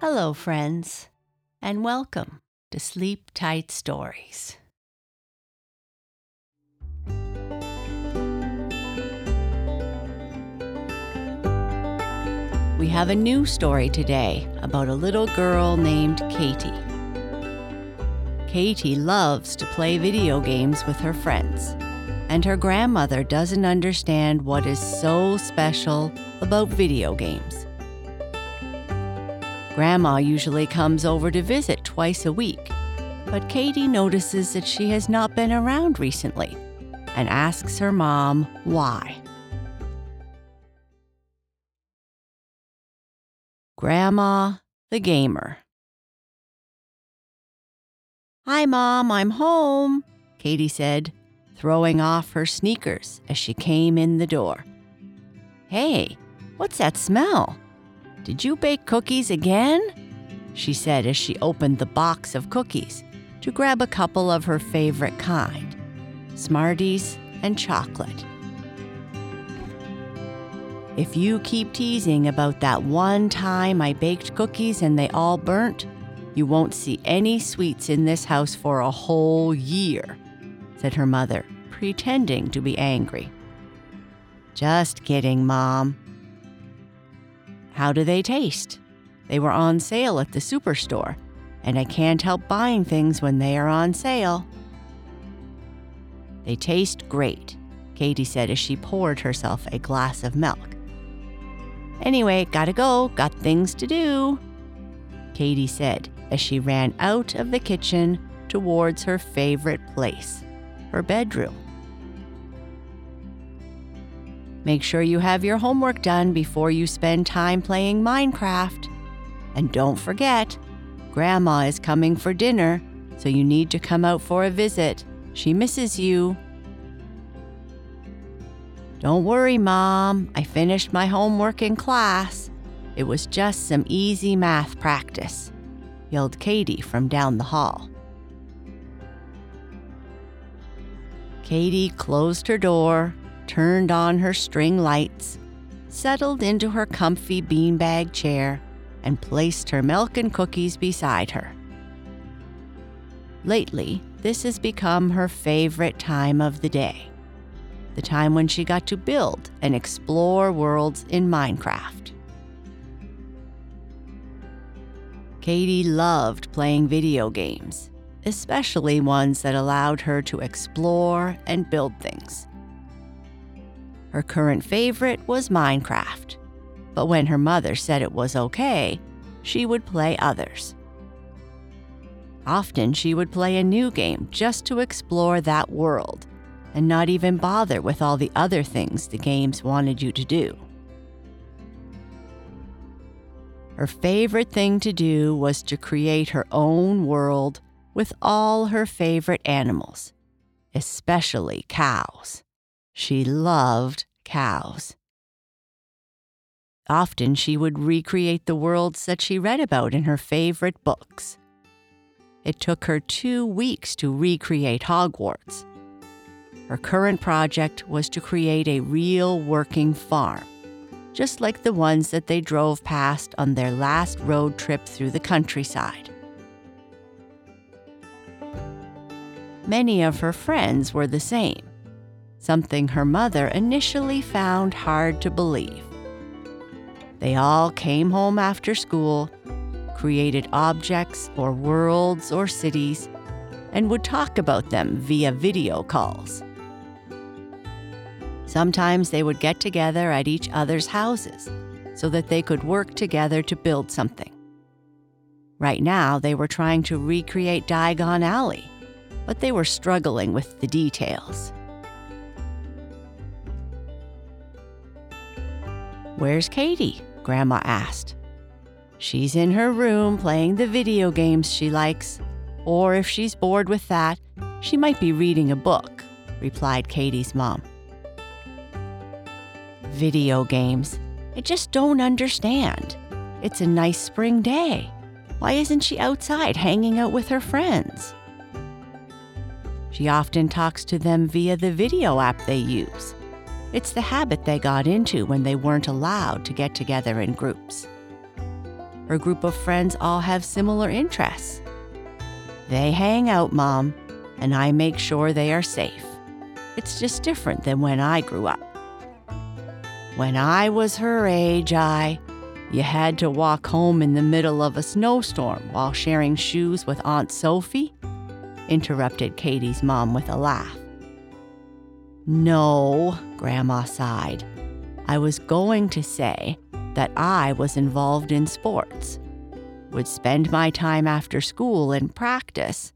Hello, friends, and welcome to Sleep Tight Stories. We have a new story today about a little girl named Katie. Katie loves to play video games with her friends, and her grandmother doesn't understand what is so special about video games. Grandma usually comes over to visit twice a week, but Katie notices that she has not been around recently and asks her mom why. Grandma the Gamer. Hi, Mom, I'm home, Katie said, throwing off her sneakers as she came in the door. Hey, what's that smell? Did you bake cookies again? She said as she opened the box of cookies to grab a couple of her favorite kind Smarties and chocolate. If you keep teasing about that one time I baked cookies and they all burnt, you won't see any sweets in this house for a whole year, said her mother, pretending to be angry. Just kidding, Mom. How do they taste? They were on sale at the superstore, and I can't help buying things when they are on sale. They taste great, Katie said as she poured herself a glass of milk. Anyway, gotta go, got things to do, Katie said as she ran out of the kitchen towards her favorite place, her bedroom. Make sure you have your homework done before you spend time playing Minecraft. And don't forget, Grandma is coming for dinner, so you need to come out for a visit. She misses you. Don't worry, Mom. I finished my homework in class. It was just some easy math practice, yelled Katie from down the hall. Katie closed her door, turned on her string lights, settled into her comfy beanbag chair, and placed her milk and cookies beside her. Lately, this has become her favorite time of the day the time when she got to build and explore worlds in Minecraft. Katie loved playing video games, especially ones that allowed her to explore and build things. Her current favorite was Minecraft, but when her mother said it was okay, she would play others. Often she would play a new game just to explore that world and not even bother with all the other things the games wanted you to do. Her favorite thing to do was to create her own world with all her favorite animals, especially cows. She loved cows. Often she would recreate the worlds that she read about in her favorite books. It took her two weeks to recreate Hogwarts, her current project was to create a real working farm, just like the ones that they drove past on their last road trip through the countryside. Many of her friends were the same, something her mother initially found hard to believe. They all came home after school, created objects or worlds or cities, and would talk about them via video calls. Sometimes they would get together at each other's houses so that they could work together to build something. Right now, they were trying to recreate Diagon Alley, but they were struggling with the details. Where's Katie? Grandma asked. She's in her room playing the video games she likes, or if she's bored with that, she might be reading a book, replied Katie's mom video games. I just don't understand. It's a nice spring day. Why isn't she outside hanging out with her friends? She often talks to them via the video app they use. It's the habit they got into when they weren't allowed to get together in groups. Her group of friends all have similar interests. They hang out, Mom, and I make sure they are safe. It's just different than when I grew up. When I was her age, I. You had to walk home in the middle of a snowstorm while sharing shoes with Aunt Sophie? interrupted Katie's mom with a laugh. No, Grandma sighed. I was going to say that I was involved in sports, would spend my time after school in practice,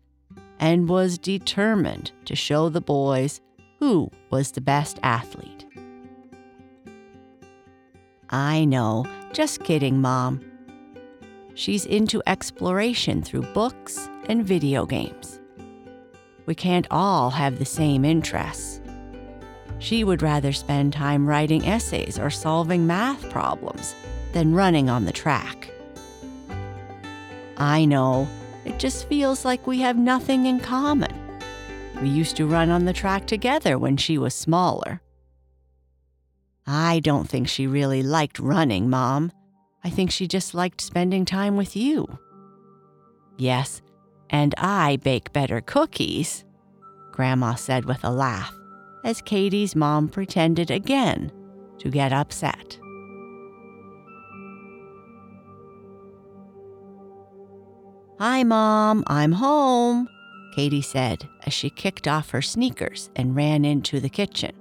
and was determined to show the boys who was the best athlete. I know, just kidding, Mom. She's into exploration through books and video games. We can't all have the same interests. She would rather spend time writing essays or solving math problems than running on the track. I know, it just feels like we have nothing in common. We used to run on the track together when she was smaller. I don't think she really liked running, Mom. I think she just liked spending time with you. Yes, and I bake better cookies, Grandma said with a laugh as Katie's mom pretended again to get upset. Hi, Mom, I'm home, Katie said as she kicked off her sneakers and ran into the kitchen.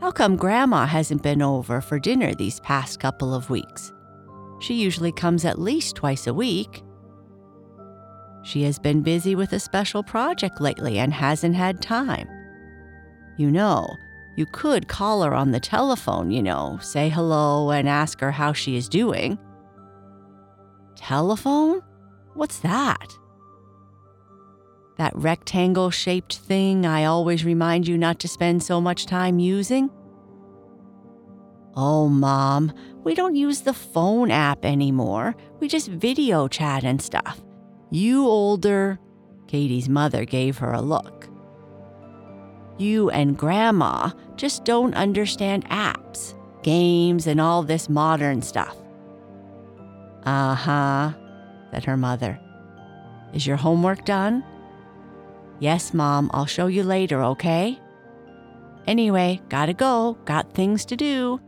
How come Grandma hasn't been over for dinner these past couple of weeks? She usually comes at least twice a week. She has been busy with a special project lately and hasn't had time. You know, you could call her on the telephone, you know, say hello and ask her how she is doing. Telephone? What's that? That rectangle shaped thing I always remind you not to spend so much time using? Oh, Mom, we don't use the phone app anymore. We just video chat and stuff. You older. Katie's mother gave her a look. You and Grandma just don't understand apps, games, and all this modern stuff. Uh huh, said her mother. Is your homework done? Yes, Mom, I'll show you later, okay? Anyway, gotta go, got things to do,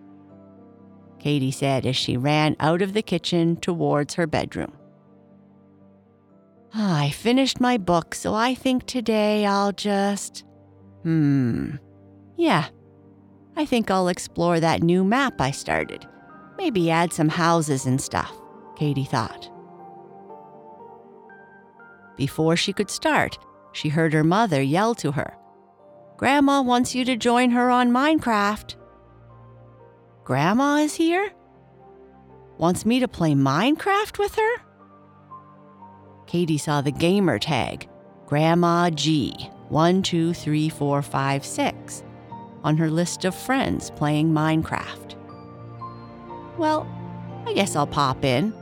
Katie said as she ran out of the kitchen towards her bedroom. I finished my book, so I think today I'll just. Hmm. Yeah. I think I'll explore that new map I started. Maybe add some houses and stuff, Katie thought. Before she could start, she heard her mother yell to her Grandma wants you to join her on Minecraft. Grandma is here? Wants me to play Minecraft with her? Katie saw the gamer tag, Grandma G, one, two, three, four, five, six, on her list of friends playing Minecraft. Well, I guess I'll pop in.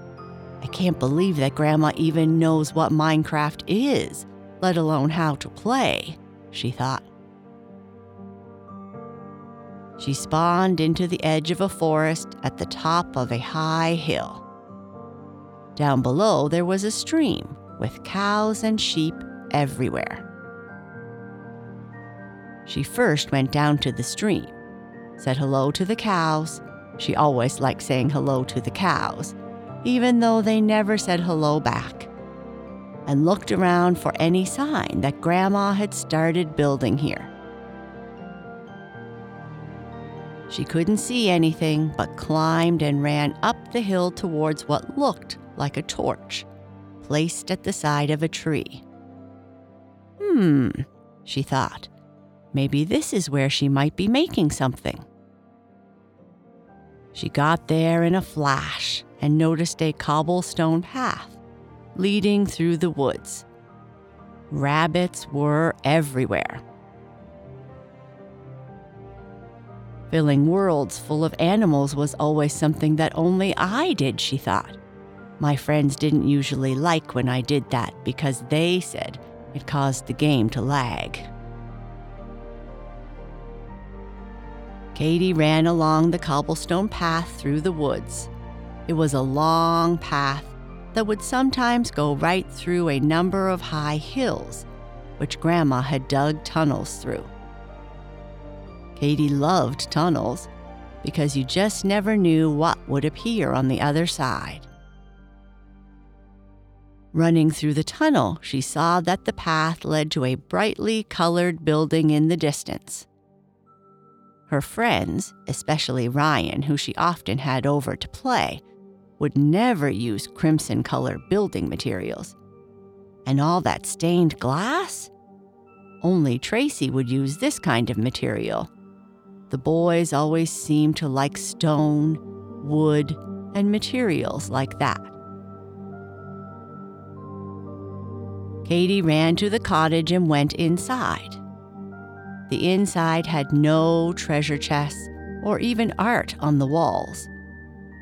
I can't believe that Grandma even knows what Minecraft is, let alone how to play, she thought. She spawned into the edge of a forest at the top of a high hill. Down below, there was a stream with cows and sheep everywhere. She first went down to the stream, said hello to the cows. She always liked saying hello to the cows, even though they never said hello back, and looked around for any sign that Grandma had started building here. She couldn't see anything, but climbed and ran up the hill towards what looked like a torch placed at the side of a tree. Hmm, she thought. Maybe this is where she might be making something. She got there in a flash and noticed a cobblestone path leading through the woods. Rabbits were everywhere. Filling worlds full of animals was always something that only I did, she thought. My friends didn't usually like when I did that because they said it caused the game to lag. Katie ran along the cobblestone path through the woods. It was a long path that would sometimes go right through a number of high hills, which Grandma had dug tunnels through. Katie loved tunnels because you just never knew what would appear on the other side. Running through the tunnel, she saw that the path led to a brightly colored building in the distance. Her friends, especially Ryan, who she often had over to play, would never use crimson colored building materials. And all that stained glass? Only Tracy would use this kind of material. The boys always seemed to like stone, wood, and materials like that. Katie ran to the cottage and went inside. The inside had no treasure chests or even art on the walls,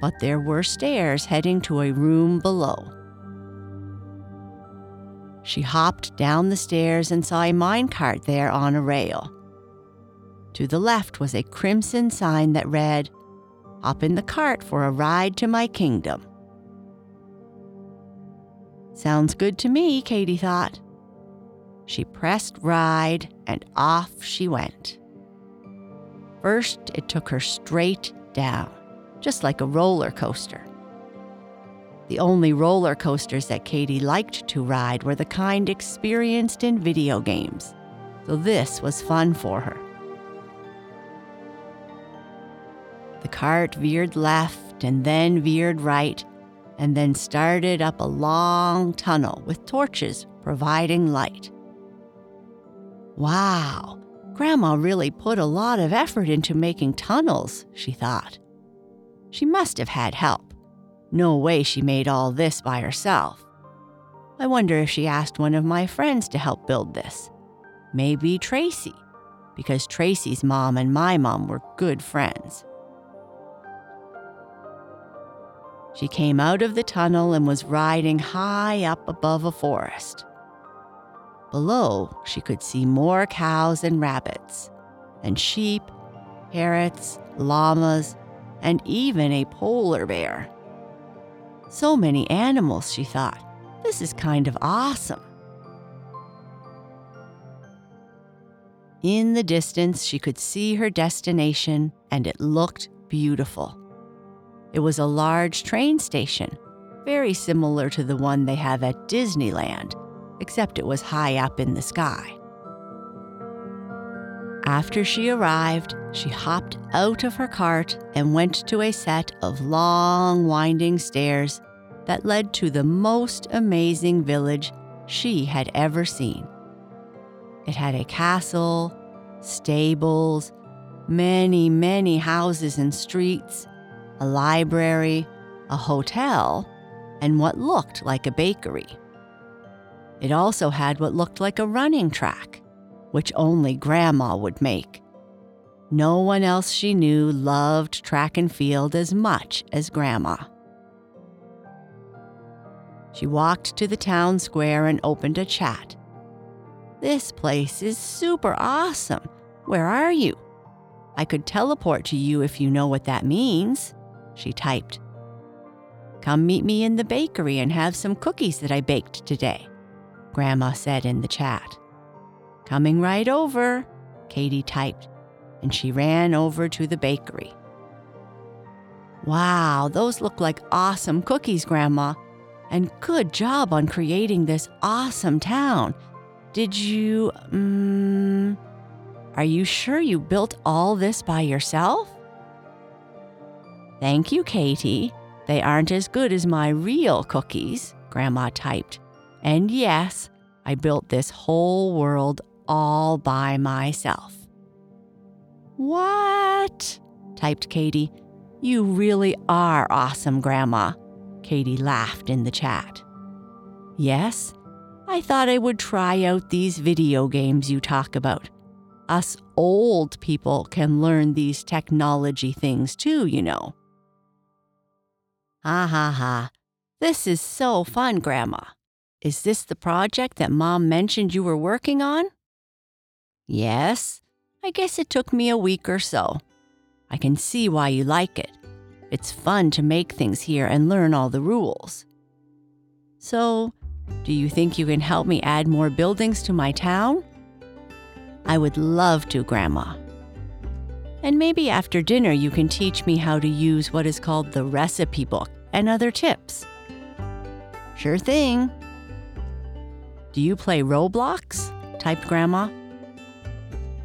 but there were stairs heading to a room below. She hopped down the stairs and saw a minecart there on a rail. To the left was a crimson sign that read, Hop in the cart for a ride to my kingdom. Sounds good to me, Katie thought. She pressed ride and off she went. First, it took her straight down, just like a roller coaster. The only roller coasters that Katie liked to ride were the kind experienced in video games, so this was fun for her. The cart veered left and then veered right, and then started up a long tunnel with torches providing light. Wow, Grandma really put a lot of effort into making tunnels, she thought. She must have had help. No way she made all this by herself. I wonder if she asked one of my friends to help build this. Maybe Tracy, because Tracy's mom and my mom were good friends. She came out of the tunnel and was riding high up above a forest. Below, she could see more cows and rabbits, and sheep, parrots, llamas, and even a polar bear. So many animals, she thought. This is kind of awesome. In the distance, she could see her destination, and it looked beautiful. It was a large train station, very similar to the one they have at Disneyland, except it was high up in the sky. After she arrived, she hopped out of her cart and went to a set of long, winding stairs that led to the most amazing village she had ever seen. It had a castle, stables, many, many houses and streets, a library, a hotel, and what looked like a bakery. It also had what looked like a running track, which only Grandma would make. No one else she knew loved track and field as much as Grandma. She walked to the town square and opened a chat. This place is super awesome. Where are you? I could teleport to you if you know what that means she typed. Come meet me in the bakery and have some cookies that I baked today, Grandma said in the chat. Coming right over, Katie typed, and she ran over to the bakery. Wow, those look like awesome cookies, Grandma. And good job on creating this awesome town. Did you, um, are you sure you built all this by yourself? Thank you, Katie. They aren't as good as my real cookies, Grandma typed. And yes, I built this whole world all by myself. What? typed Katie. You really are awesome, Grandma. Katie laughed in the chat. Yes, I thought I would try out these video games you talk about. Us old people can learn these technology things too, you know. Ha ha ha. This is so fun, Grandma. Is this the project that Mom mentioned you were working on? Yes. I guess it took me a week or so. I can see why you like it. It's fun to make things here and learn all the rules. So, do you think you can help me add more buildings to my town? I would love to, Grandma. And maybe after dinner you can teach me how to use what is called the recipe book and other tips. Sure thing. Do you play Roblox? typed Grandma.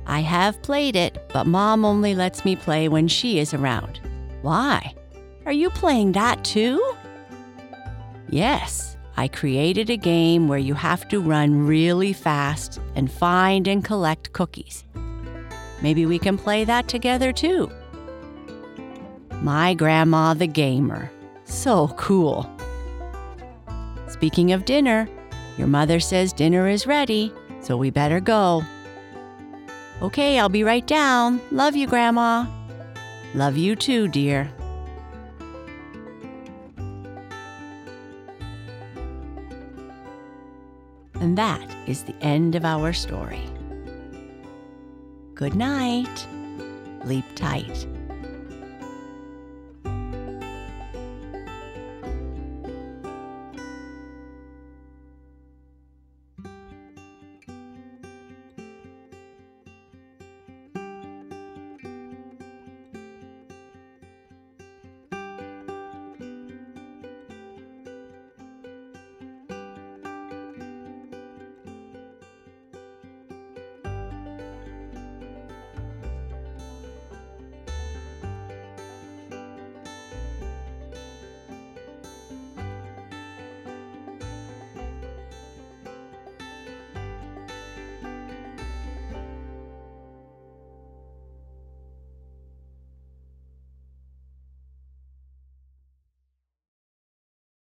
I have played it, but Mom only lets me play when she is around. Why? Are you playing that too? Yes, I created a game where you have to run really fast and find and collect cookies. Maybe we can play that together too. My grandma, the gamer. So cool. Speaking of dinner, your mother says dinner is ready, so we better go. Okay, I'll be right down. Love you, Grandma. Love you too, dear. And that is the end of our story. Good night. Sleep tight.